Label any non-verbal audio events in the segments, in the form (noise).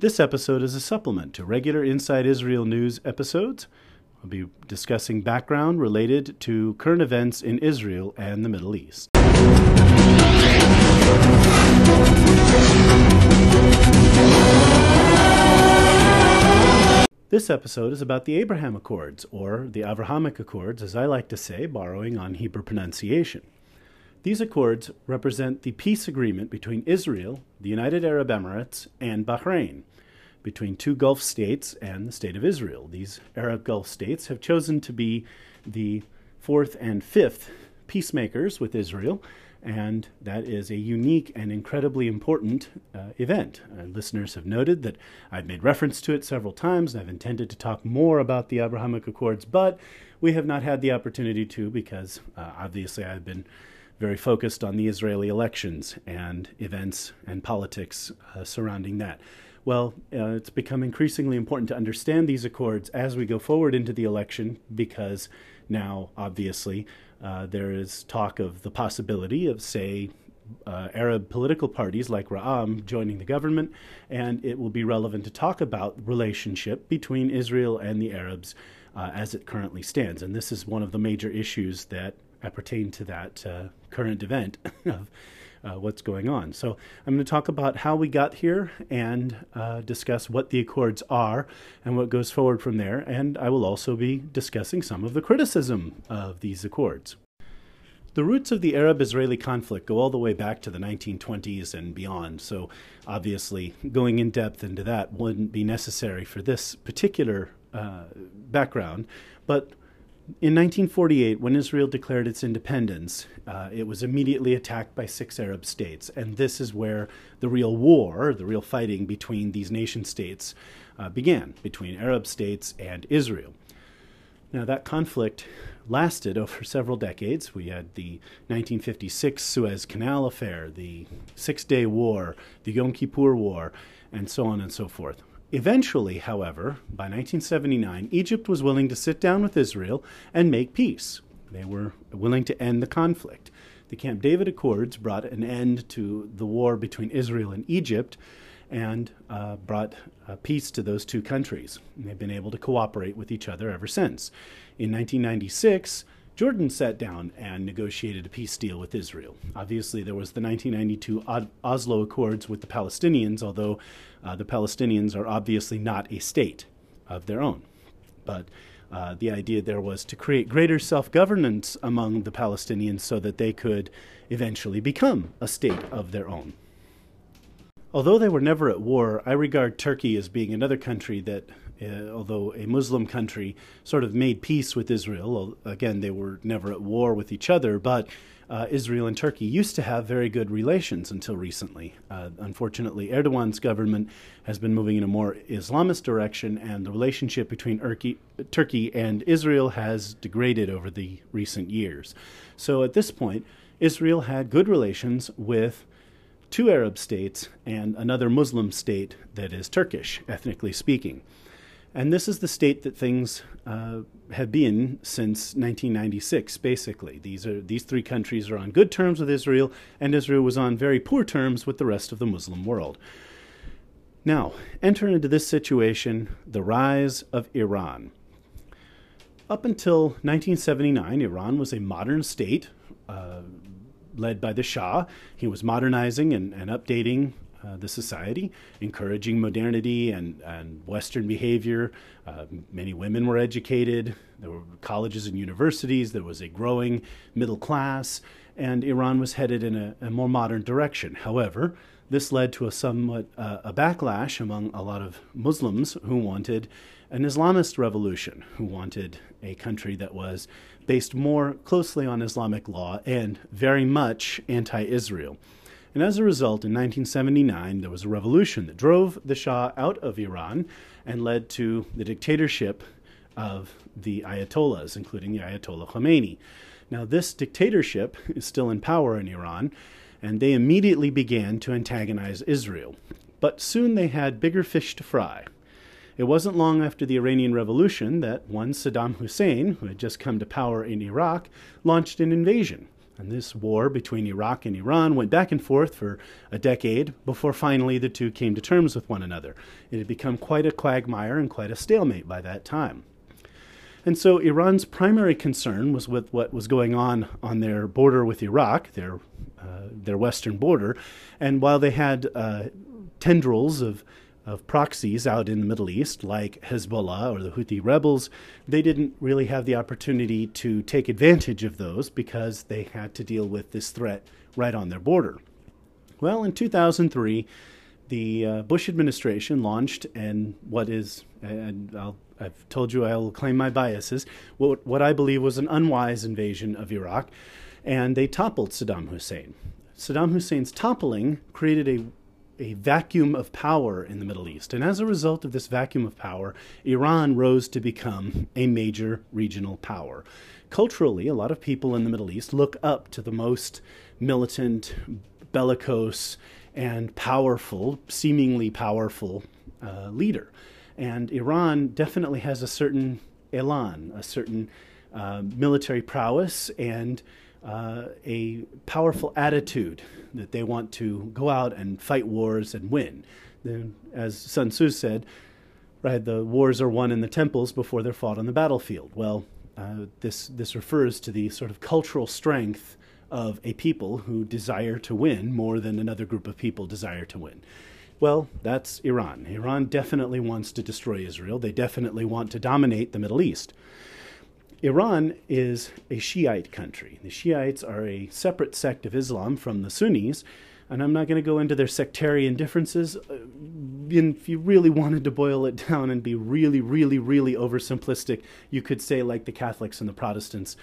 This episode is a supplement to regular Inside Israel News episodes. I'll be discussing background related to current events in Israel and the Middle East. This episode is about the Abraham Accords, or the Avrahamic Accords, as I like to say, borrowing on Hebrew pronunciation. These accords represent the peace agreement between Israel, the United Arab Emirates, and Bahrain, between two Gulf states and the State of Israel. These Arab Gulf states have chosen to be the fourth and fifth peacemakers with Israel, and that is a unique and incredibly important uh, event. Uh, listeners have noted that I've made reference to it several times. and I've intended to talk more about the Abrahamic Accords, but we have not had the opportunity to because uh, obviously I've been very focused on the Israeli elections and events and politics uh, surrounding that. Well, uh, it's become increasingly important to understand these accords as we go forward into the election because now, obviously, uh, there is talk of the possibility of, say, uh, Arab political parties like Ra'am joining the government, and it will be relevant to talk about relationship between Israel and the Arabs uh, as it currently stands. And this is one of the major issues that appertain to that uh, current event (laughs) of uh, what's going on. So I'm going to talk about how we got here and uh, discuss what the Accords are and what goes forward from there. And I will also be discussing some of the criticism of these Accords. The roots of the Arab Israeli conflict go all the way back to the 1920s and beyond, so obviously going in depth into that wouldn't be necessary for this particular uh, background. But in 1948, when Israel declared its independence, uh, it was immediately attacked by six Arab states. And this is where the real war, the real fighting between these nation states uh, began, between Arab states and Israel. Now, that conflict lasted (laughs) over several decades. We had the 1956 Suez Canal affair, the Six Day War, the Yom Kippur War, and so on and so forth. Eventually, however, by 1979, Egypt was willing to sit down with Israel and make peace. They were willing to end the conflict. The Camp David Accords brought an end to the war between Israel and Egypt and uh, brought uh, peace to those two countries. And they've been able to cooperate with each other ever since. In 1996, Jordan sat down and negotiated a peace deal with Israel. Obviously, there was the 1992 Oslo Accords with the Palestinians, although uh, the Palestinians are obviously not a state of their own. But uh, the idea there was to create greater self governance among the Palestinians so that they could eventually become a state of their own. Although they were never at war, I regard Turkey as being another country that, uh, although a Muslim country, sort of made peace with Israel. Again, they were never at war with each other, but uh, Israel and Turkey used to have very good relations until recently. Uh, unfortunately, Erdogan's government has been moving in a more Islamist direction, and the relationship between Turkey, Turkey and Israel has degraded over the recent years. So at this point, Israel had good relations with two Arab states and another Muslim state that is Turkish, ethnically speaking. And this is the state that things uh, have been since 1996, basically. These, are, these three countries are on good terms with Israel, and Israel was on very poor terms with the rest of the Muslim world. Now, enter into this situation the rise of Iran. Up until 1979, Iran was a modern state uh, led by the Shah. He was modernizing and, and updating uh, the society, encouraging modernity and, and Western behavior. Uh, many women were educated. There were colleges and universities. There was a growing middle class, and Iran was headed in a, a more modern direction. However, this led to a somewhat uh, a backlash among a lot of Muslims who wanted an Islamist revolution, who wanted a country that was based more closely on Islamic law and very much anti Israel. And as a result, in 1979, there was a revolution that drove the Shah out of Iran and led to the dictatorship of the Ayatollahs, including the Ayatollah Khomeini. Now, this dictatorship is still in power in Iran, and they immediately began to antagonize Israel. But soon they had bigger fish to fry. It wasn't long after the Iranian Revolution that one Saddam Hussein, who had just come to power in Iraq, launched an invasion And this war between Iraq and Iran went back and forth for a decade before finally the two came to terms with one another. It had become quite a quagmire and quite a stalemate by that time. And so Iran's primary concern was with what was going on on their border with Iraq, their, uh, their western border. And while they had uh, tendrils of of proxies out in the Middle East, like Hezbollah or the Houthi rebels, they didn't really have the opportunity to take advantage of those because they had to deal with this threat right on their border. Well, in 2003, the uh, Bush administration launched, and what is, and i have told you I will claim my biases, what, what I believe was an unwise invasion of Iraq, and they toppled Saddam Hussein. Saddam Hussein's toppling created a a vacuum of power in the Middle East. And as a result of this vacuum of power, Iran rose to become a major regional power. Culturally, a lot of people in the Middle East look up to the most militant, bellicose, and powerful, seemingly powerful uh, leader. And Iran definitely has a certain elan, a certain uh, military prowess, and uh, a powerful attitude that they want to go out and fight wars and win. Then, as Sun Tzu said, right, the wars are won in the temples before they're fought on the battlefield. Well, uh, this this refers to the sort of cultural strength of a people who desire to win more than another group of people desire to win. Well, that's Iran. Iran definitely wants to destroy Israel. They definitely want to dominate the Middle East. Iran is a Shiite country. The Shiites are a separate sect of Islam from the Sunnis, and I'm not going to go into their sectarian differences. Uh, if you really wanted to boil it down and be really, really, really oversimplistic, you could say like the Catholics and the Protestants.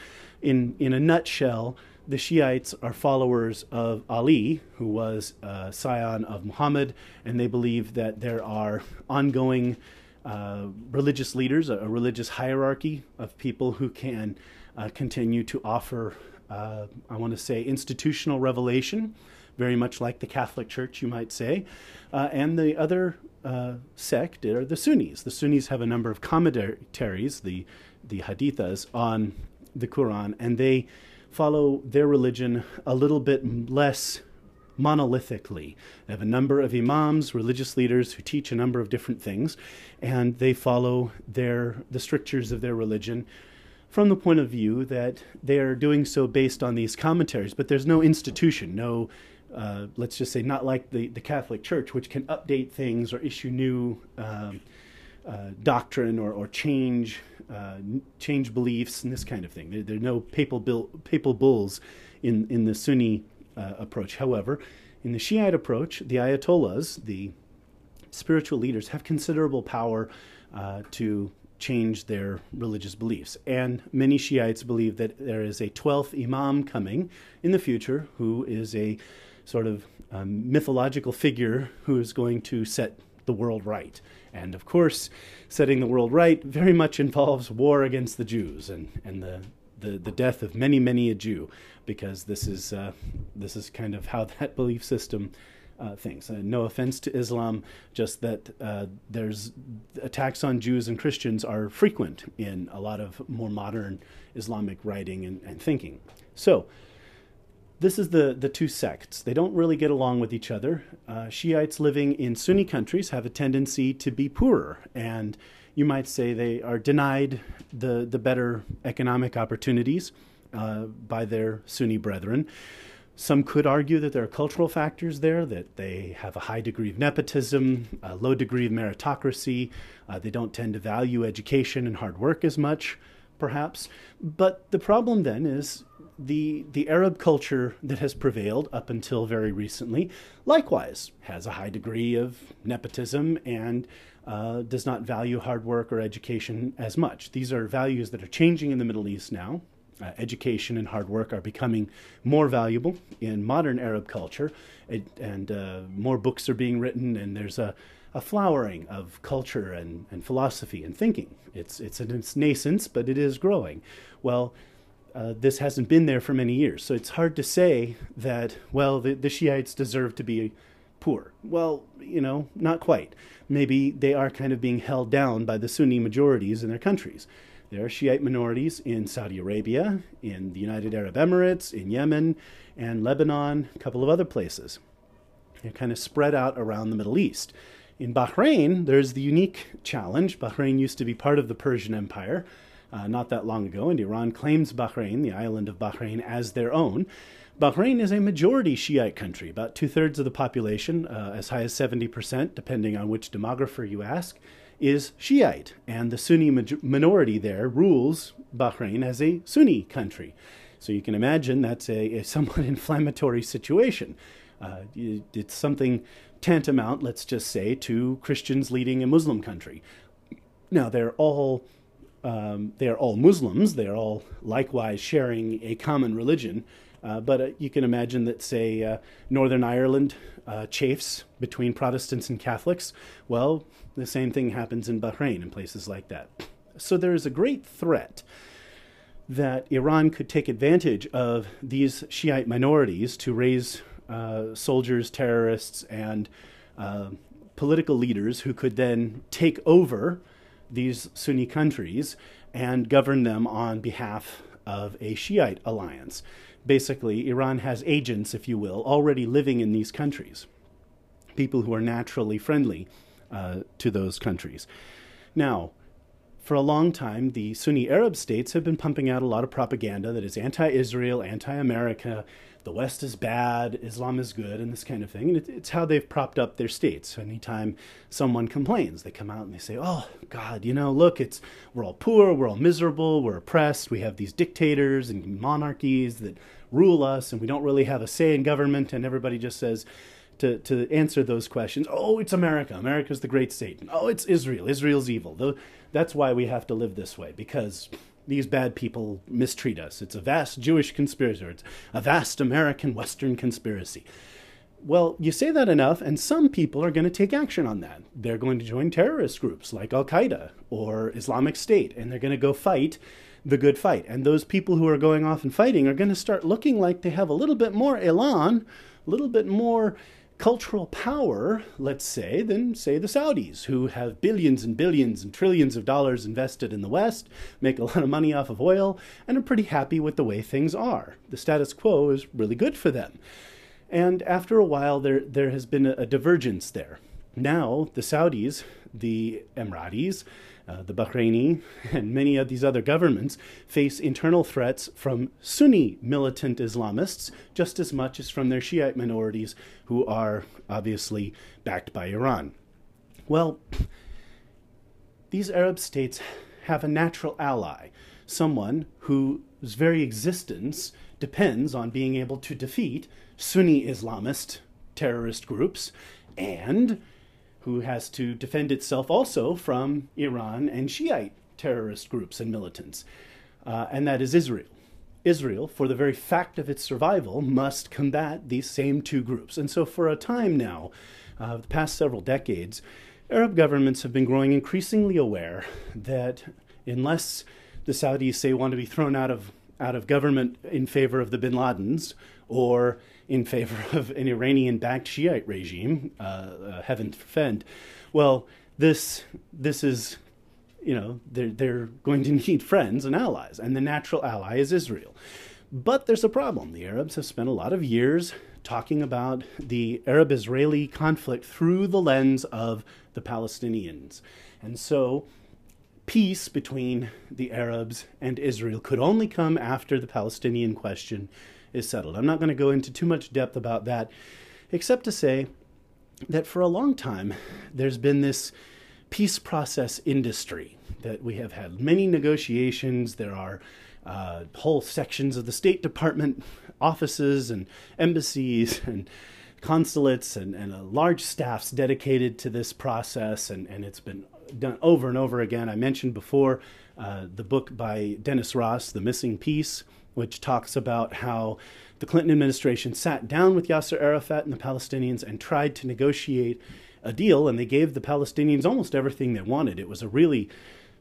In in a nutshell, the Shiites are followers of Ali, who was a scion of Muhammad, and they believe that there are ongoing uh, religious leaders, a, a, religious hierarchy of people who can uh, continue to offer, uh, I want to say, institutional revelation, very much like the Catholic Church, you might say. Uh, and the other uh, sect are the Sunnis. The Sunnis have a number of commentaries, the, the Hadithas, on the Quran, and they follow their religion a little bit less monolithically. They have a number of imams, religious leaders who teach a number of different things, and they follow their the strictures of their religion from the point of view that they are doing so based on these commentaries, but there's no institution, no uh, let's just say not like the, the Catholic Church, which can update things or issue new um, uh, doctrine or, or change uh, change beliefs and this kind of thing. There, there are no papal papal bulls in in the Sunni uh, approach. However, in the Shiite approach, the Ayatollahs, the spiritual leaders, have considerable power uh, to change their religious beliefs. And many Shiites believe that there is a 12th Imam coming in the future who is a sort of um, mythological figure who is going to set the world right. And of course, setting the world right very much involves war against the Jews and, and the, the, the death of many, many a Jew, because this is, uh, this is kind of how (laughs) that belief system uh, thinks. Uh, no offense to Islam, just that uh, there's attacks on Jews and Christians are frequent in a lot of more modern Islamic writing and, and thinking. So, this is the, the two sects. They don't really get along with each other. Uh, Shiites living in Sunni countries have a tendency to be poorer and you might say they are denied the, the better economic opportunities uh, by their Sunni brethren. Some could argue that there are cultural factors there, that they have a high degree of nepotism, a low degree of meritocracy. Uh, they don't tend to value education and hard work as much, perhaps. But the problem then is the, the Arab culture that has prevailed up until very recently likewise has a high degree of nepotism and uh, does not value hard work or education as much. These are values that are changing in the Middle East now. Uh, education and hard work are becoming more valuable in modern Arab culture, it, and uh, more books are being written, and there's a, a flowering of culture and, and philosophy and thinking. It's, it's in its nascence, but it is growing. Well, uh, this hasn't been there for many years. So it's hard to say that, well, the, the Shiites deserve to be poor. Well, you know, not quite. Maybe they are kind of being held down by the Sunni majorities in their countries. There are Shiite minorities in Saudi Arabia, in the United Arab Emirates, in Yemen, and Lebanon, a couple of other places. They're kind of spread out around the Middle East. In Bahrain, there's the unique challenge. Bahrain used to be part of the Persian Empire uh, not that long ago, and Iran claims Bahrain, the island of Bahrain, as their own. Bahrain is a majority Shiite country, about two thirds of the population, uh, as high as 70%, depending on which demographer you ask, is Shiite. And the Sunni minority there rules Bahrain as a Sunni country. So you can imagine that's a, a somewhat (laughs) inflammatory situation. Uh, it's something tantamount, let's just say, to Christians leading a Muslim country. Now, they're all um, they are all Muslims. They are all likewise sharing a common religion. Uh, but uh, you can imagine that, say, uh, Northern Ireland uh, chafes between Protestants and Catholics. Well, the same thing happens in Bahrain and places like that. So there is a great threat that Iran could take advantage of these Shiite minorities to raise uh, soldiers, terrorists, and uh, political leaders who could then take over these Sunni countries and govern them on behalf of a Shiite alliance. Basically, Iran has agents, if you will, already living in these countries, people who are naturally friendly uh, to those countries. Now, for a long time, the Sunni Arab states have been pumping out a lot of propaganda that is anti Israel, anti America, the West is bad, Islam is good, and this kind of thing. And it, it's how they've propped up their states. Anytime someone complains, they come out and they say, "Oh God, you know, look, it's we're all poor, we're all miserable, we're oppressed, we have these dictators and monarchies that rule us, and we don't really have a say in government." And everybody just says. To, to answer those questions, oh, it's America. America's the great Satan. Oh, it's Israel. Israel's evil. That's why we have to live this way because these bad people mistreat us. It's a vast Jewish conspiracy, it's a vast American Western conspiracy. Well, you say that enough, and some people are going to take action on that. They're going to join terrorist groups like Al Qaeda or Islamic State, and they're going to go fight the good fight. And those people who are going off and fighting are going to start looking like they have a little bit more elan, a little bit more cultural power, let's say, than, say, the Saudis, who have billions and billions and trillions of dollars invested in the West, make a lot of money off of oil, and are pretty happy with the way things are. The status quo is really good for them. And after a while, there, there has been a, a divergence there. Now, the Saudis, the Emiratis, uh, the Bahraini, and many of these other governments face internal threats from Sunni militant Islamists just as much as from their Shiite minorities, who are obviously backed by Iran. Well, these Arab states have a natural ally, someone whose very existence depends on being able to defeat Sunni Islamist terrorist groups and who has to defend itself also from Iran and Shiite terrorist groups and militants, uh, and that is Israel. Israel, for the very fact of its survival, must combat these same two groups. And so, for a time now, uh, the past several decades, Arab governments have been growing increasingly aware that unless the Saudis say want to be thrown out of out of government in favor of the bin Ladens or in favor (laughs) of an Iranian backed Shiite regime, uh, uh, heaven defend. Well, this, this is, you know, they're, they're going to (laughs) need friends and allies, and the natural ally is Israel. But there's a problem. The Arabs have spent a lot of years talking about the Arab Israeli conflict through the lens of the Palestinians. And so peace between the Arabs and Israel could only come after the Palestinian question is settled. I'm not going to go into too much depth about that, except to say that for a long time there's been this peace process industry that we have had many negotiations. There are uh, whole sections of the State Department offices and embassies and consulates and, and large staffs dedicated to this process, and, and it's been done over and over again. I mentioned before uh, the book by Dennis Ross, The Missing Piece, which talks about how the Clinton administration sat down with Yasser Arafat and the Palestinians and tried to negotiate a deal, and they gave the Palestinians almost everything they wanted. It was a really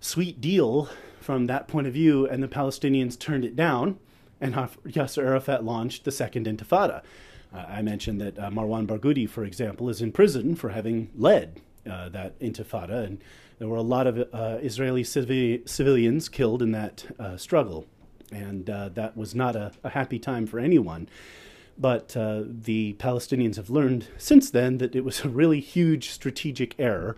sweet deal from that point of view, and the Palestinians turned it down, and Yasser Arafat launched the Second Intifada. Uh, I mentioned that uh, Marwan Barghouti, for example, is in prison for having led uh, that intifada, and there were a lot of uh, Israeli civi- civilians killed in that uh, struggle, and uh, that was not a, a, happy time for anyone. But uh, the Palestinians have learned since then that it was a really huge strategic error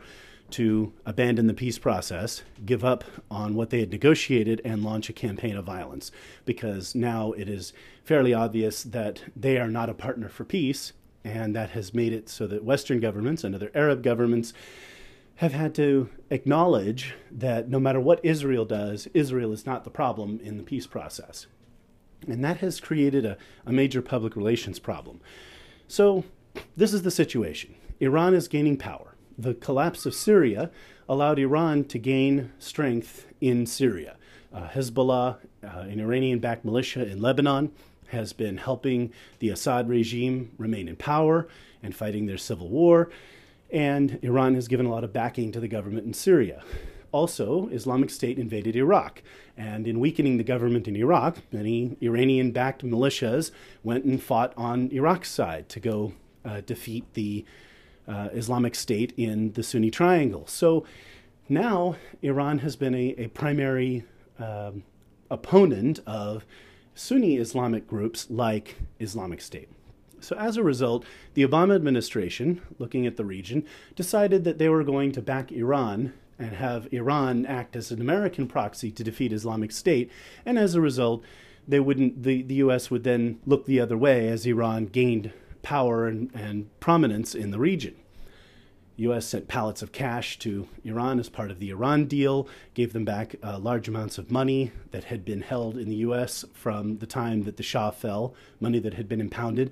to abandon the peace process, give up on what they had negotiated, and launch a campaign of violence. Because now it is fairly obvious that they are not a partner for peace, and that has made it so that Western governments and other Arab governments have had to acknowledge that no matter what Israel does, Israel is not the problem in the peace process. And that has created a, a major public relations problem. So, this is the situation Iran is gaining power. The collapse of Syria allowed Iran to gain strength in Syria. Uh, Hezbollah, uh, an Iranian backed militia in Lebanon, has been helping the Assad regime remain in power and fighting their civil war. And Iran has given a lot of backing to the government in Syria. Also, Islamic State invaded Iraq. And in weakening the government in Iraq, many Iranian backed militias went and fought on Iraq's side to go uh, defeat the uh, Islamic State in the Sunni Triangle. So now Iran has been a, a primary um, opponent of Sunni Islamic groups like Islamic State. So, as a result, the Obama administration, looking at the region, decided that they were going to back Iran and have Iran act as an American proxy to defeat Islamic State. And as a result, they wouldn't, the, the U.S. would then look the other way as Iran gained power and, and prominence in the region. U.S. sent pallets of cash to Iran as part of the Iran deal, gave them back uh, large amounts of money that had been held in the U.S. from the time that the Shah fell, money that had been impounded,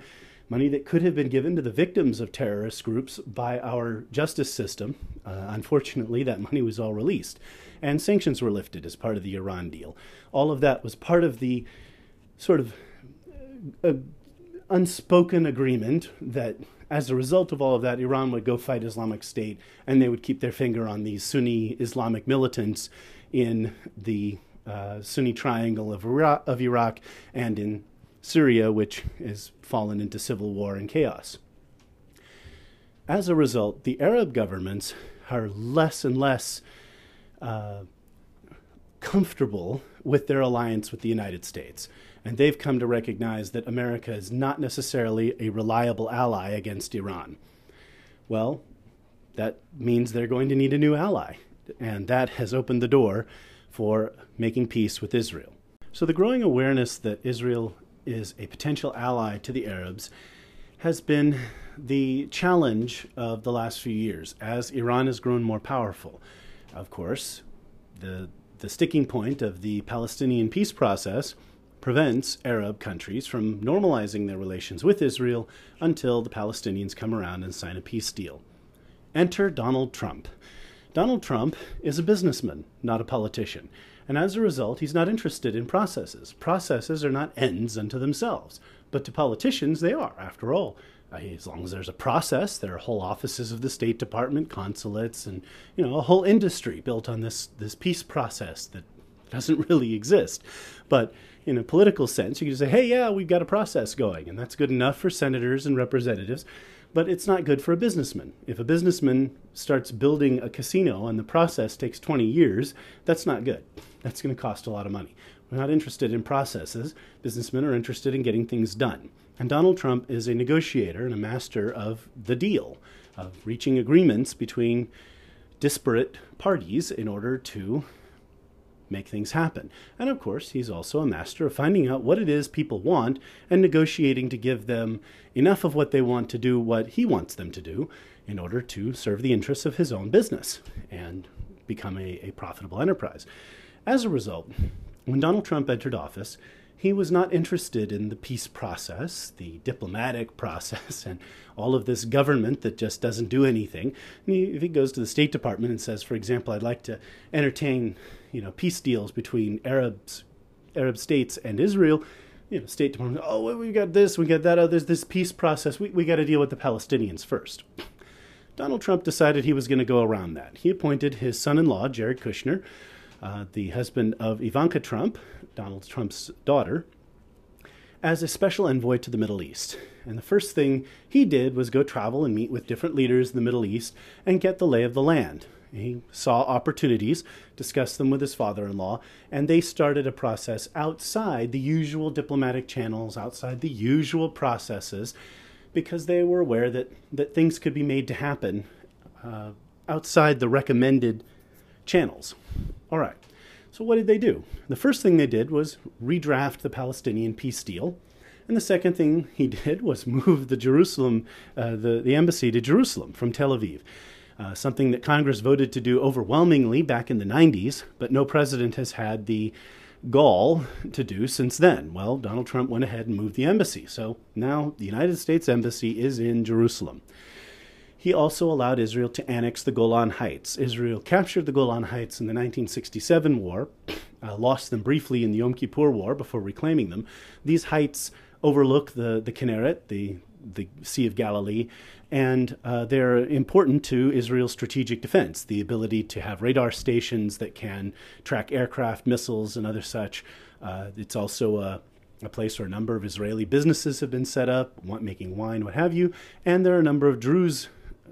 money that could have been given to the victims of terrorist groups by our justice system. Uh, unfortunately, that money was all released, and sanctions were lifted as part of the Iran deal. All of that was part of the sort of uh, unspoken agreement that as a result of all of that, Iran would go fight Islamic State and they would keep their finger on these Sunni Islamic militants in the uh, Sunni triangle of Iraq, of Iraq and in Syria, which has fallen into civil war and chaos. As a result, the Arab governments are less and less uh, comfortable with their alliance with the United States. And they've come to recognize that America is not necessarily a reliable ally against Iran. Well, that means they're going to need a new ally. And that has opened the door for making peace with Israel. So the growing awareness that Israel is a potential ally to the Arabs has been the challenge of the last few years as Iran has grown more powerful. Of course, the, the sticking point of the Palestinian peace process prevents Arab countries from normalizing their relations with Israel until the Palestinians come around and sign a peace deal. Enter Donald Trump. Donald Trump is a businessman, not a politician, and as a result, he's not interested in processes. Processes are not ends unto themselves, but to politicians, they are, after all. As long as there's a process, there are whole offices of the State Department, consulates, and you know a whole industry built on this this peace process that doesn't (laughs) really exist. But in a political sense, you can say, hey, yeah, we've got a process going, and that's good enough for senators and representatives, but it's not good for a businessman. If a businessman starts building a casino and the process takes 20 years, that's not good. That's going to cost a lot of money. We're not interested in processes. Businessmen are interested in getting things done. And Donald Trump is a negotiator and a master of the deal, of reaching agreements between disparate parties in order to make things happen. And of course, he's also a master of finding out what it is people want and negotiating to give them enough of what they want to do what he wants them to do in order to serve the interests of his own business and become a, a profitable enterprise. As a result, when Donald Trump entered office, he was not interested in the peace process, the diplomatic (laughs) process, and all of this government that just doesn't do anything. If he goes to the State Department and says, for example, I'd like to entertain, you know, peace deals between Arabs, Arab states and Israel, you know, State Department, oh, we got this, we got that, oh, there's this peace process, we, we got to deal with the Palestinians first. Donald Trump decided he was going to go around that. He appointed his son in law, Jared Kushner, uh, the husband of Ivanka Trump, Donald Trump's daughter, as a special envoy to the Middle East. And the first thing he did was go travel and meet with different leaders in the Middle East and get the lay of the land. He saw opportunities, discussed them with his father in law, and they started a process outside the usual diplomatic channels, outside the usual processes, because they were aware that, that things could be made to happen uh, outside the recommended channels. All right. So, what did they do? The first thing they did was redraft the Palestinian peace deal. And the second thing he (laughs) did was move the Jerusalem, uh, the, the embassy to Jerusalem from Tel Aviv. Uh, something that Congress voted to do overwhelmingly back in the 90s, but no president has had the gall to do since then. Well, Donald Trump went ahead and moved the embassy. So now the United States Embassy is in Jerusalem. He also allowed Israel to annex the Golan Heights. Israel captured the Golan Heights in the 1967 war, uh, lost them briefly in the Yom Kippur War before reclaiming them. These heights overlook the, the Kinneret, the, the Sea of Galilee, and uh, they're important to Israel's strategic defense. The ability to have radar stations that can track aircraft, missiles, and other such. Uh, it's also a, a, place where a number of Israeli businesses have been set up, making wine, what have you, and there are a number of Druze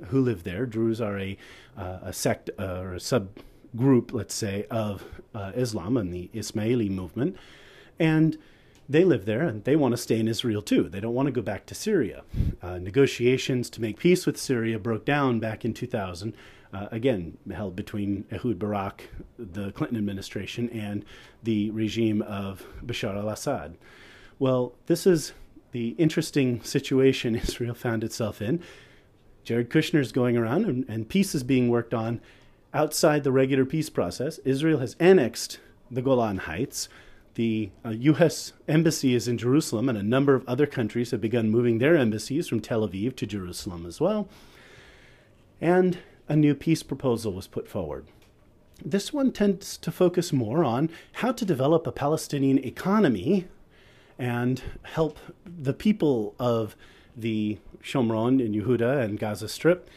who live there. Druze are a, uh, a sect uh, or a subgroup, let's say, of uh, Islam and the Ismaili movement, and they live there and they want to stay in Israel too. They don't want to go back to Syria. Uh, negotiations to make peace with Syria broke down back in 2000, uh, again, held between Ehud Barak, the Clinton administration, and the regime of Bashar al Assad. Well, this is the interesting situation (laughs) Israel found itself in. Jared Kushner is going around and, and peace is being worked on outside the regular peace process. Israel has annexed the Golan Heights. The uh, U.S. embassy is in Jerusalem, and a number of other countries have begun moving their embassies from Tel Aviv to Jerusalem as well. And a new peace proposal was put forward. This one tends to focus more on how to develop a Palestinian economy and help the people of the Shomron and Yehuda and Gaza Strip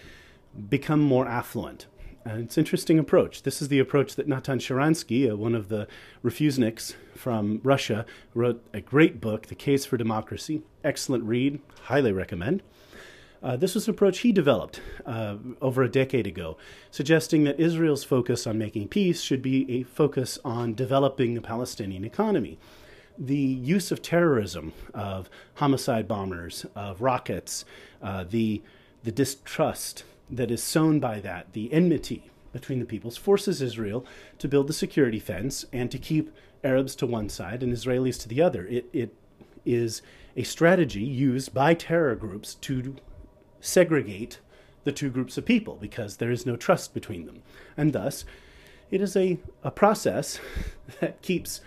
become more affluent. And it's an interesting approach. This is the approach that Natan Sharansky, uh, one of the refuseniks from Russia, wrote a great book, The Case for Democracy. Excellent read, highly recommend. Uh, this was an approach he developed uh, over a decade ago, suggesting that Israel's focus on making peace should be a focus on developing the Palestinian economy. The use of terrorism, of homicide bombers, of rockets, uh, the, the distrust that is sown by that, the enmity between the peoples, forces Israel to build the security fence and to keep Arabs to one side and Israelis to the other. It, it is a strategy used by terror groups to segregate the two groups of people because there is no trust between them. And thus, it is a, a process (laughs) that keeps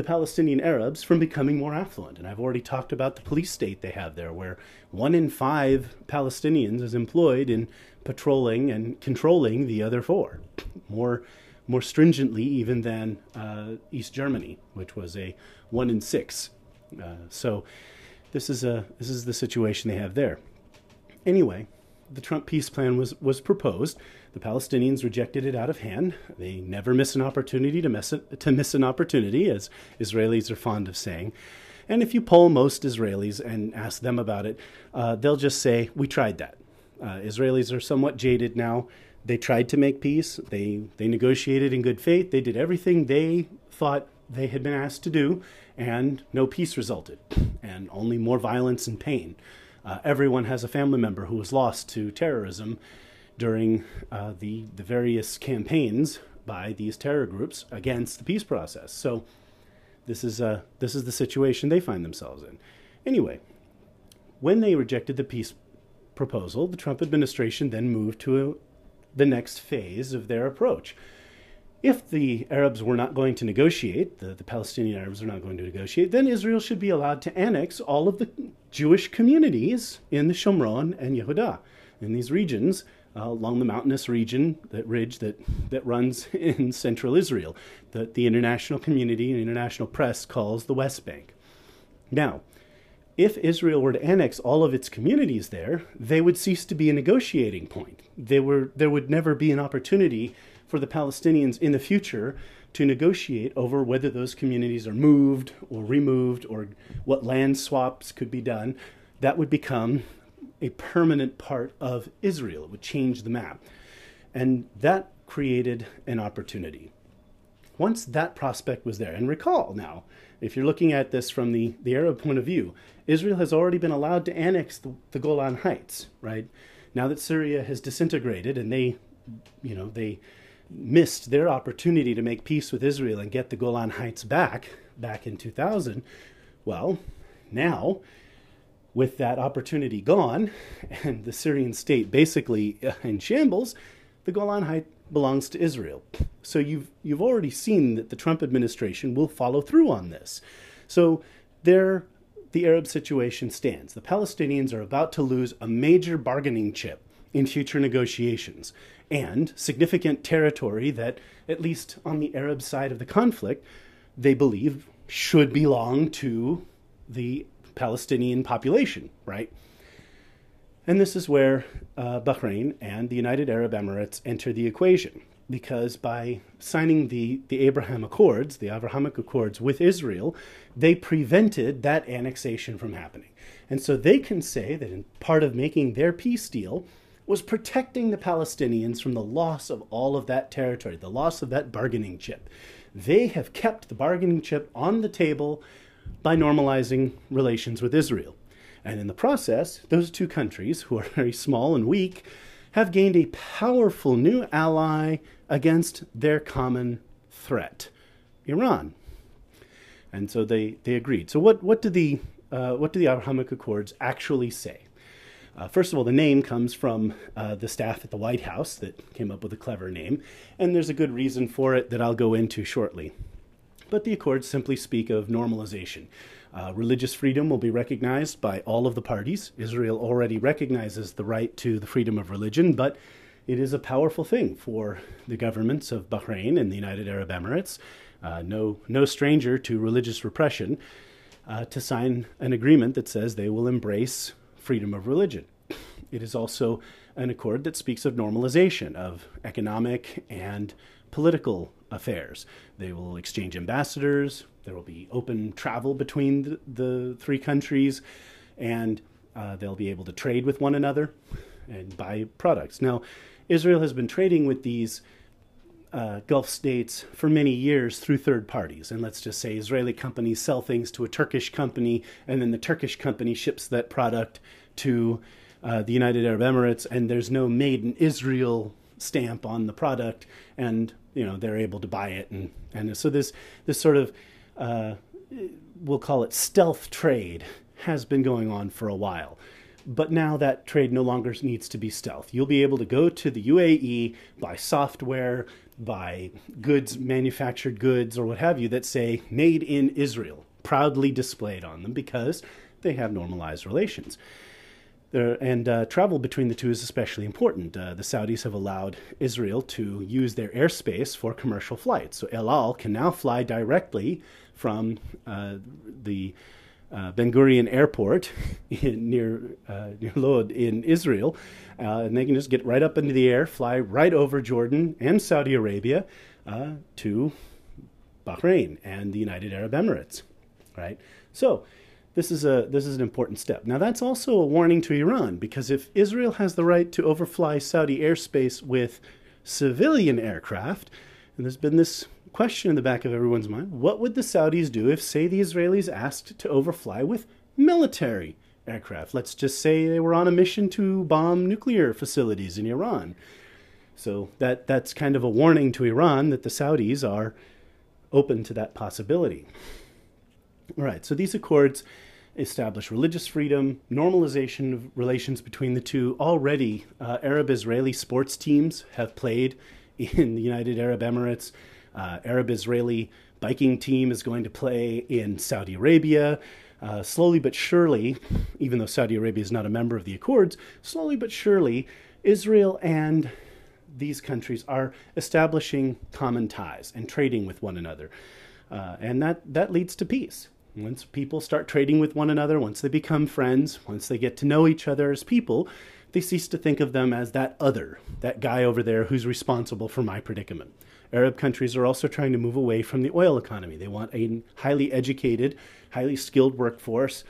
the Palestinian Arabs from becoming more affluent. And I've already talked about the police state they have there, where one in five Palestinians is employed in patrolling and controlling the other four, more more stringently even than uh, East Germany, which was a one in six. Uh, so this is a this is the situation they have there. Anyway, the Trump peace plan was was proposed. The Palestinians rejected it out of hand. They never miss an opportunity to miss it, to miss an opportunity, as Israelis are fond of saying. And if you poll most Israelis and ask them about it, uh, they'll just say, "We tried that." Uh, Israelis are somewhat jaded now. They tried to make peace. They they negotiated in good faith. They did everything they thought they had been asked to do, and no peace resulted, and only more violence and pain. Uh, everyone has a family member who was lost to terrorism during uh, the the various campaigns by these terror groups against the peace process. So this is uh, this is the situation they find themselves in. Anyway, when they rejected the peace proposal, the Trump administration then moved to a, the next phase of their approach. If the Arabs were not going to negotiate, the, the Palestinian Arabs are not going to negotiate, then Israel should be allowed to annex all of the Jewish communities in the Shomron and Yehuda, in these regions uh, along the mountainous region, that ridge that, that runs (laughs) in central Israel, that the international community and international press calls the West Bank. Now, if Israel were to annex all of its communities there, they would cease to be a negotiating point. They were, there would never be an opportunity for the Palestinians in the future to negotiate over whether those communities are moved or removed or what land swaps could be done. That would become a permanent part of Israel. It would change the map. And that created an opportunity. Once that prospect was there, and recall now, if you're looking at this from the, the Arab point of view, Israel has already been allowed to annex the, the Golan Heights, right? Now that Syria has disintegrated and they, you know, they missed their opportunity to make peace with Israel and get the Golan Heights back, back in 2000, well, now, with that opportunity gone and the Syrian state basically uh, in shambles, the Golan Heights belongs to Israel. So you've you've already seen that the Trump administration will follow through on this. So there the Arab situation stands. The Palestinians are about to lose a major bargaining chip in future negotiations and significant territory that at least on the Arab side of the conflict they believe should belong to the Palestinian population, right? And this is where uh, Bahrain and the United Arab Emirates enter the equation. Because by signing the, the Abraham Accords, the Abrahamic Accords with Israel, they prevented that annexation from happening. And so they can say that in part of making their peace deal was protecting the Palestinians from the loss of all of that territory, the loss of that bargaining chip. They have kept the bargaining chip on the table by normalizing relations with Israel. And in the process, those two countries, who are (laughs) very small and weak, have gained a powerful new ally against their common threat, Iran. And so they, they agreed. So what, what, do the, uh, what do the Abrahamic Accords actually say? Uh, first of all, the name comes from uh, the staff at the White House that came up with a clever name, and there's a good reason for it that I'll go into shortly. But the Accords simply speak of normalization. Uh, religious freedom will be recognized by all of the parties. Israel already recognizes the right to the freedom of religion, but it is a powerful thing for the governments of Bahrain and the United Arab Emirates, uh, no, no stranger to religious repression, uh, to sign an agreement that says they will embrace freedom of religion. It is also an accord that speaks of normalization of economic and political affairs. They will exchange ambassadors, there will be open travel between the, the three countries, and uh, they'll be able to trade with one another and buy products. Now, Israel has been trading with these uh, Gulf states for many years through third parties. And let's just say Israeli companies sell things to a Turkish company, and then the Turkish company ships that product to uh, the United Arab Emirates, and there's no made in Israel stamp on the product, and you know they're able to buy it, and and so this this sort of uh, we'll call it stealth trade, has been going on for a while. But now that trade no longer needs to be stealth. You'll be able to go to the UAE, buy software, buy goods, manufactured goods, or what have you that say made in Israel, proudly displayed on them because they have normalized relations. There, and uh, travel between the two is especially important. Uh, the Saudis have allowed Israel to use their airspace for commercial flights. So El Al can now fly directly from uh, the uh, Ben Gurion Airport (laughs) in, near, uh, near Lod in Israel, uh, and they can just get right up into the air, fly right over Jordan and Saudi Arabia to Bahrain and the United Arab Emirates. Right? So, this is a this is an important step. Now that's also a warning to Iran because if Israel has the right to overfly Saudi airspace with civilian aircraft, and there's been this question in the back of everyone's mind, what would the Saudis do if say the Israelis asked to overfly with military aircraft? Let's just say they were on a mission to bomb nuclear facilities in Iran. So that that's kind of a warning to Iran that the Saudis are open to that possibility. All right, so these accords establish religious freedom, normalization of relations between the two. Already, uh, Arab Israeli sports teams have played in the United Arab Emirates. Uh, Arab Israeli biking team is going to play in Saudi Arabia. Uh, slowly but surely, even though Saudi Arabia is not a member of the Accords, slowly but surely, Israel and these countries are establishing common ties and trading with one another. Uh, and that, that leads to peace. Once people start trading with one another, once they become friends, once they get to know each other as people, they cease to think of them as that other, that guy over there who's responsible for my predicament. Arab countries are also trying to move away from the oil economy. They want a highly educated, highly skilled workforce.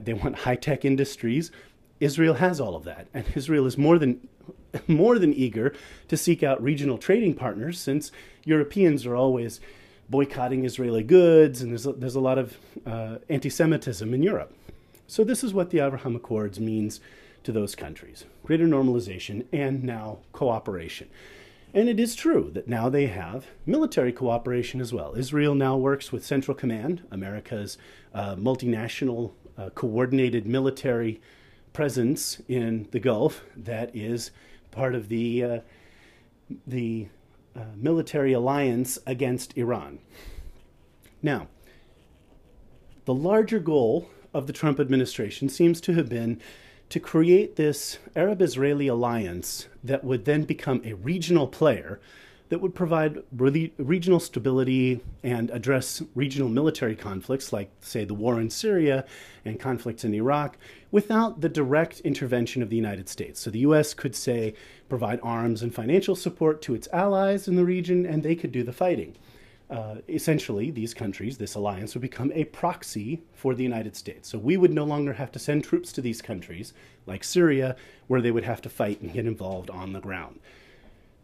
They want high tech industries. Israel has all of that, and Israel is more than (laughs) more than eager to seek out regional trading partners since Europeans are always boycotting Israeli goods, and there's a, there's a lot of uh, anti Semitism in Europe. So, this is what the Abraham Accords means to those countries greater normalization and now cooperation. And it is true that now they have military cooperation as well. Israel now works with Central Command, America's uh, multinational uh, coordinated military presence in the Gulf that is part of the, uh, the uh, military alliance against Iran. Now, the larger goal of the Trump administration seems to have been to create this Arab Israeli alliance that would then become a regional player that would provide really regional stability and address regional military conflicts, like, say, the war in Syria and conflicts in Iraq, without the direct intervention of the United States. So the U.S. could, say, provide arms and financial support to its allies in the region, and they could do the fighting uh, essentially, these countries, this alliance, would become a proxy for the United States. So we would no longer have to send troops to these countries, like Syria, where they would have to fight and get involved on the ground.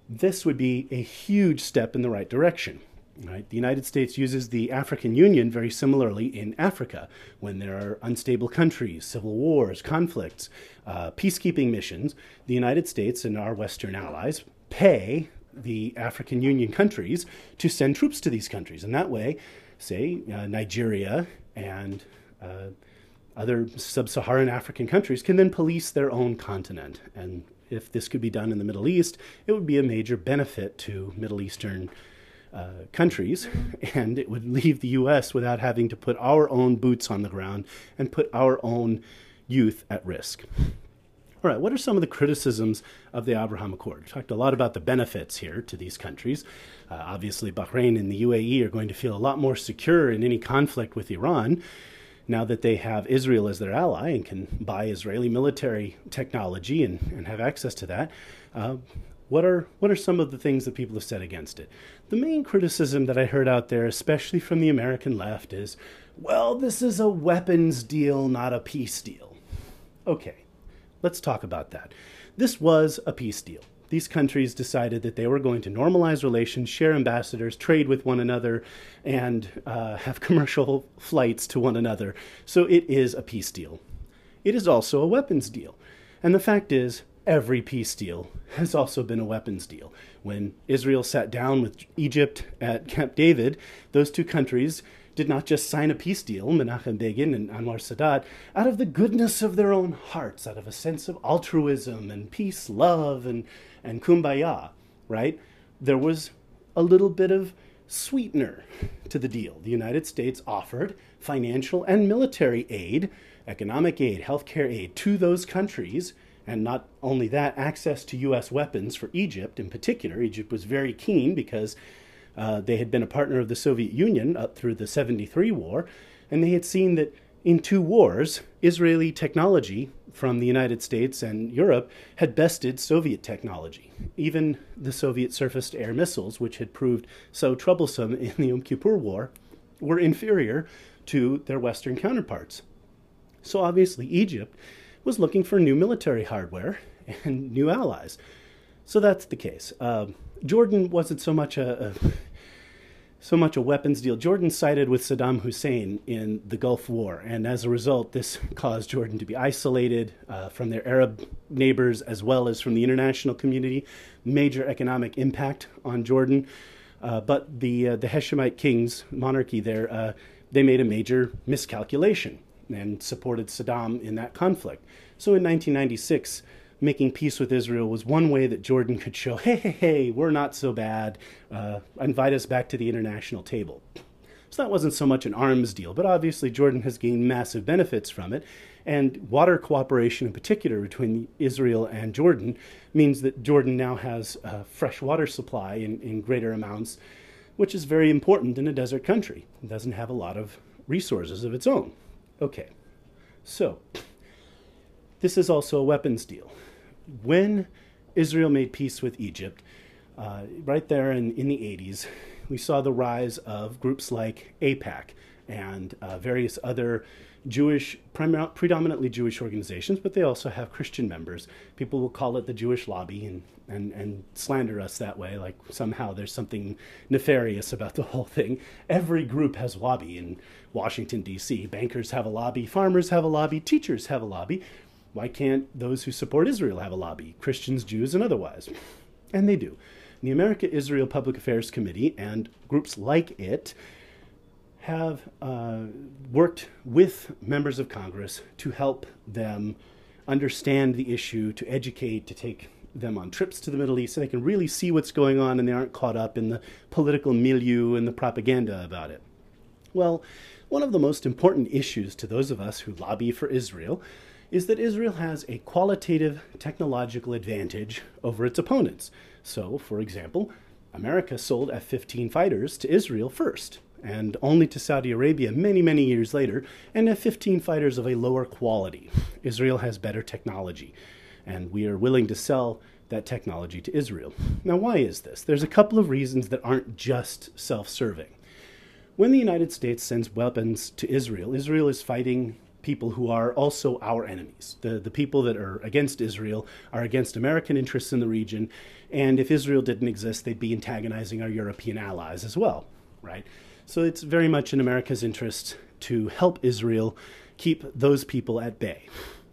This would be a huge step in the right direction. Right? The United States uses the African Union very similarly in Africa when there are unstable countries, civil wars, conflicts, uh, peacekeeping missions. The United States and our Western allies pay the African Union countries to send troops to these countries. And that way, say, uh, Nigeria and uh, other sub Saharan African countries can then police their own continent. And if this could be done in the Middle East, it would be a major benefit to Middle Eastern uh, countries, (laughs) and it would leave the U.S. without having to put our own boots on the ground and put our own youth at risk. All right, what are some of the criticisms of the Abraham Accord? We talked a lot about the benefits here to these countries. Uh, obviously, Bahrain and the UAE are going to feel a lot more secure in any conflict with Iran now that they have Israel as their ally and can buy Israeli military technology and, and have access to that. Uh, what are what are some of the things that people have said against it? The main criticism that I heard out there, especially from the American left, is, well, this is a weapons deal, not a peace deal. Okay, Let's talk about that. This was a peace deal. These countries decided that they were going to normalize relations, share ambassadors, trade with one another, and uh, have (laughs) commercial flights to one another. So it is a peace deal. It is also a weapons deal. And the fact is, every peace deal (laughs) has also been a weapons deal. When Israel sat down with Egypt at Camp David, those two countries did not just sign a peace deal, Menachem Begin and Anwar Sadat, out of the goodness of their own hearts, out of a sense of altruism and peace, love, and, and kumbaya, right? There was a little bit of sweetener to the deal. The United States offered financial and military aid, economic aid, healthcare aid to those countries. And not only that, access to U.S. weapons for Egypt in particular. Egypt was very keen because uh, they had been a partner of the Soviet Union up through the 73 war, and they had seen that in two wars, Israeli technology from the United States and Europe had bested Soviet technology. Even the Soviet surface to air missiles, which had proved so troublesome in the Yom Kippur War, were inferior to their Western counterparts. So obviously, Egypt was looking for new military hardware and new allies. So that's the case. Um, Jordan wasn't so much a, a so much a weapons deal. Jordan sided with Saddam Hussein in the Gulf War, and as a result, this (laughs) caused Jordan to be isolated uh, from their Arab neighbors as well as from the international community. Major economic impact on Jordan. Uh, but the uh, the Hashemite kings monarchy there, uh, they made a major miscalculation and supported Saddam in that conflict. So in 1996 making peace with Israel was one way that Jordan could show, hey, hey, hey, we're not so bad. Uh, invite us back to the international table. So that wasn't so much an arms deal, but obviously Jordan has gained massive benefits from it. And water cooperation, in particular, between Israel and Jordan, means that Jordan now has a fresh water supply in, in greater amounts, which is very important in a desert country. It doesn't have a lot of resources of its own. Okay, so this is also a weapons deal when Israel made peace with Egypt, uh, right there in, in the 80s, we saw the rise of groups like AIPAC and uh, various other Jewish, predominantly Jewish organizations, but they also have Christian members. People will call it the Jewish lobby and, and, and slander us that way, like somehow there's something nefarious about the whole thing. Every group has lobby in Washington, D.C. Bankers have a lobby, farmers have a lobby, teachers have a lobby. Why can't those who support Israel have a lobby? Christians, Jews, and otherwise. And they do. The America Israel Public Affairs Committee and groups like it have uh, worked with members of Congress to help them understand the issue, to educate, to take them on trips to the Middle East so they can really see what's going on and they aren't caught up in the political milieu and the propaganda about it. Well, one of the most important issues to those of us who lobby for Israel is that Israel has a qualitative technological advantage over its opponents. So, for example, America sold F 15 fighters to Israel first and only to Saudi Arabia many, many years later, and F 15 fighters of a lower quality. Israel has better technology, and we are willing to sell that technology to Israel. Now, why is this? There's a couple of reasons that aren't just self serving. When the United States sends weapons to Israel, Israel is fighting people who are also our enemies. The, the people that are against Israel are against American interests in the region, and if Israel didn't exist, they'd be antagonizing our European allies as well, right? So it's very much in America's interest to help Israel keep those people at bay.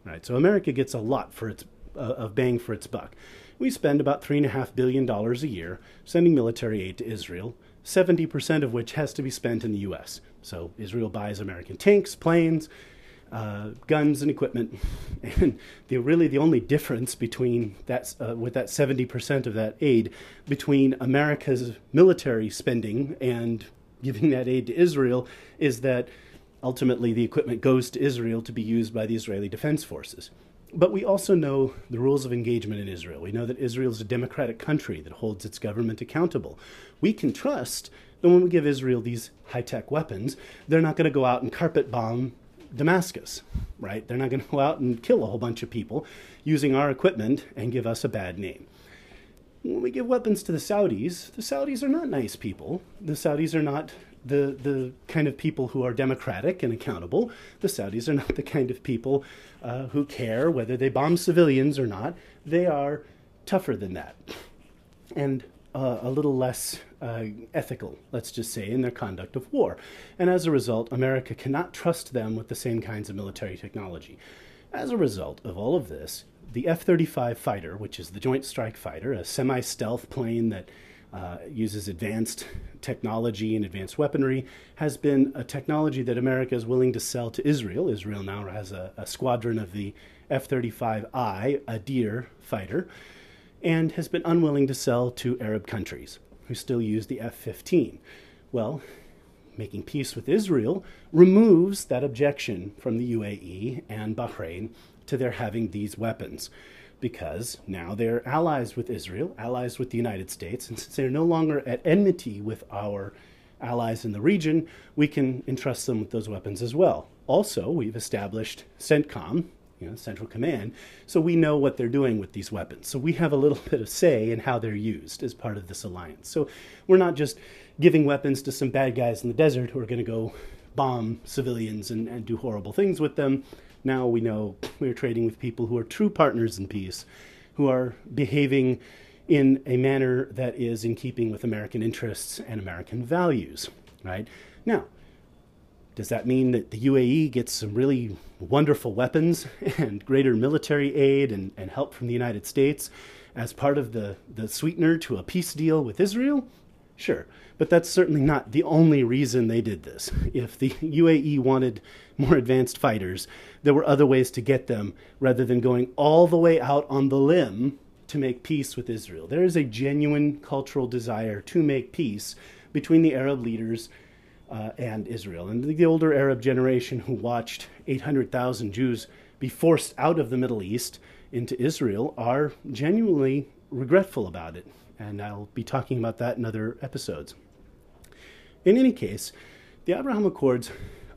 Right? So America gets a lot for its uh, of bang for its buck. We spend about three and a half billion dollars a year sending military aid to Israel, 70% of which has to be spent in the U.S. So Israel buys American tanks, planes, uh, guns, and equipment. (laughs) And the really the only difference between that uh, with that 70% of that aid between America's military spending and (laughs) giving that aid to Israel is that ultimately the equipment goes to Israel to be used by the Israeli Defense Forces. But we also know the rules of engagement in Israel. We know that Israel is a democratic country that holds its government accountable. We can trust that when we give Israel these high tech weapons, they're not going to go out and carpet bomb Damascus, right? They're not going to go out and kill a whole bunch of people using our equipment and give us a bad name when we give weapons to the Saudis, the Saudis are not nice people. The Saudis are not the the kind of people who are democratic and accountable. The Saudis are not the kind of people uh, who care whether they bomb civilians or not. They are tougher than that, and uh, a little less uh, ethical, let's just say, in their conduct of war. And as a result, America cannot trust them with the same kinds of military technology. As a result of all of this, the F 35 fighter, which is the Joint Strike Fighter, a semi stealth plane that uh, uses advanced technology and advanced weaponry, has been a technology that America is willing to sell to Israel. Israel now has a, a squadron of the F 35I, Adir fighter, and has been unwilling to sell to Arab countries who still use the F 15. Well, making peace with Israel removes that objection from the UAE and Bahrain to their having these weapons because now they're allies with Israel, allies with the United States, and since they're no longer at enmity with our allies in the region, we can entrust them with those weapons as well. Also, we've established CENTCOM, you know, Central Command, so we know what they're doing with these weapons. So we have a little (laughs) bit of say in how they're used as part of this alliance. So we're not just giving weapons to some bad guys in the desert who are going to go bomb civilians and, and do horrible things with them. Now we know (sniffs) we're trading with people who are true partners in peace, who are behaving in a manner that is in keeping with American interests and American values, right? Now, does that mean that the UAE gets some really wonderful weapons (laughs) and greater military aid and, and help from the United States as part of the, the sweetener to a peace deal with Israel? Sure. But that's certainly not the only reason they did this. If the (laughs) UAE wanted more advanced fighters, there were other ways to get them rather than going all the way out on the limb to make peace with Israel. There is a genuine cultural desire to make peace between the Arab leaders uh, and Israel. And the older Arab generation who watched 800,000 Jews be forced out of the Middle East into Israel are genuinely regretful about it. And I'll be talking about that in other episodes. In any case, the Abraham Accords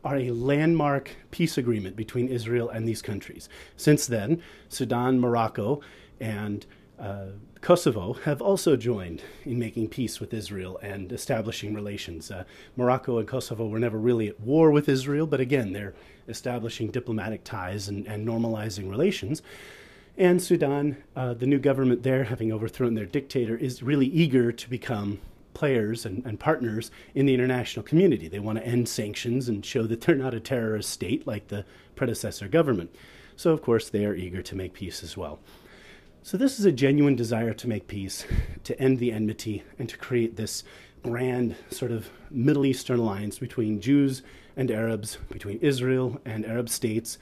are a landmark peace agreement between Israel and these countries. Since then, Sudan, Morocco, and uh, Kosovo have also joined in making peace with Israel and establishing relations. Uh, Morocco and Kosovo were never really at war with Israel, but again, they're establishing diplomatic ties and, and normalizing relations. And Sudan, uh, the new government there, having overthrown their dictator, is really eager to become players and, and, partners in the international community. They want to end sanctions and show that they're not a terrorist state like the predecessor government. So, of course, they are eager to make peace as well. So, this is a genuine desire to make peace, to end the enmity, and to create this grand sort of Middle Eastern alliance between Jews and Arabs, between Israel and Arab states,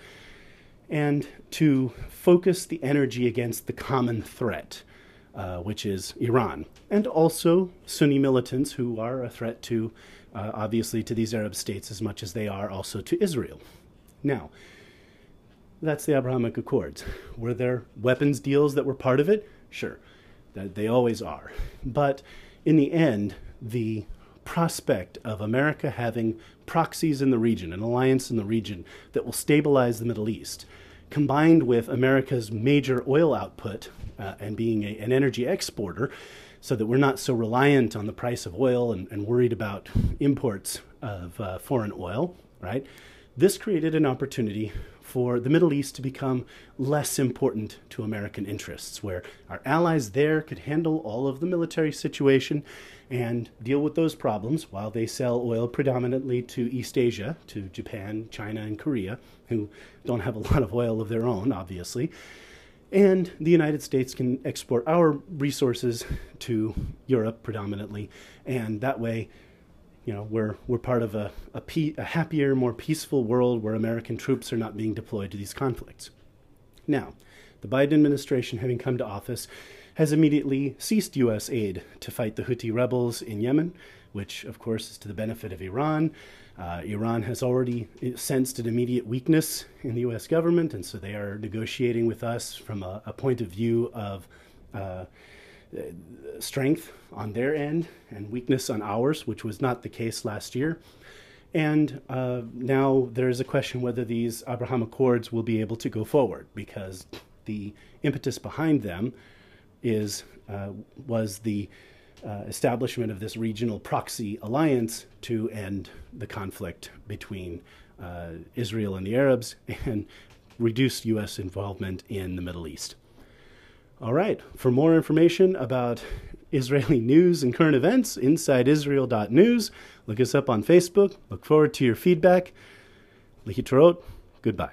and to focus the energy against the common threat, uh, which is Iran, and also Sunni militants who are a threat to, uh, obviously, to these Arab states as much as they are also to Israel. Now, that's the Abrahamic Accords. Were there weapons deals that were part of it? Sure, that they always are. But in the end, the prospect of America having proxies in the region, an alliance in the region that will stabilize the Middle East, combined with America's major oil output uh, and being a, an energy exporter, so that we're not so reliant on the price of oil and, and worried about imports of uh, foreign oil, right? This created an opportunity for the Middle East to become less important to American interests, where our allies there could handle all of the military situation and deal with those problems while they sell oil predominantly to East Asia, to Japan, China, and Korea, who don't have a lot of oil of their own, obviously. And the United States can export our resources to Europe predominantly, and that way you know, we're, we're part of a, a, pe- a happier, more peaceful world where American troops are not being deployed to these conflicts. Now, the Biden administration, having come to office, has immediately ceased U.S. aid to fight the Houthi rebels in Yemen, which, of course, is to the benefit of Iran. Uh, Iran has already sensed an immediate weakness in the U.S. government, and so they are negotiating with us from a, a point of view of uh, strength on their end and weakness on ours, which was not the case last year. And uh, now there is a question whether these Abraham Accords will be able to go forward because the impetus behind them is uh, was the uh, establishment of this regional proxy alliance to end the conflict between uh, Israel and the Arabs and reduce U.S. involvement in the Middle East. All right. For more information about Israeli news and current events, insideisrael.news. Look us up on Facebook. Look forward to your feedback. Lihitarot. Goodbye.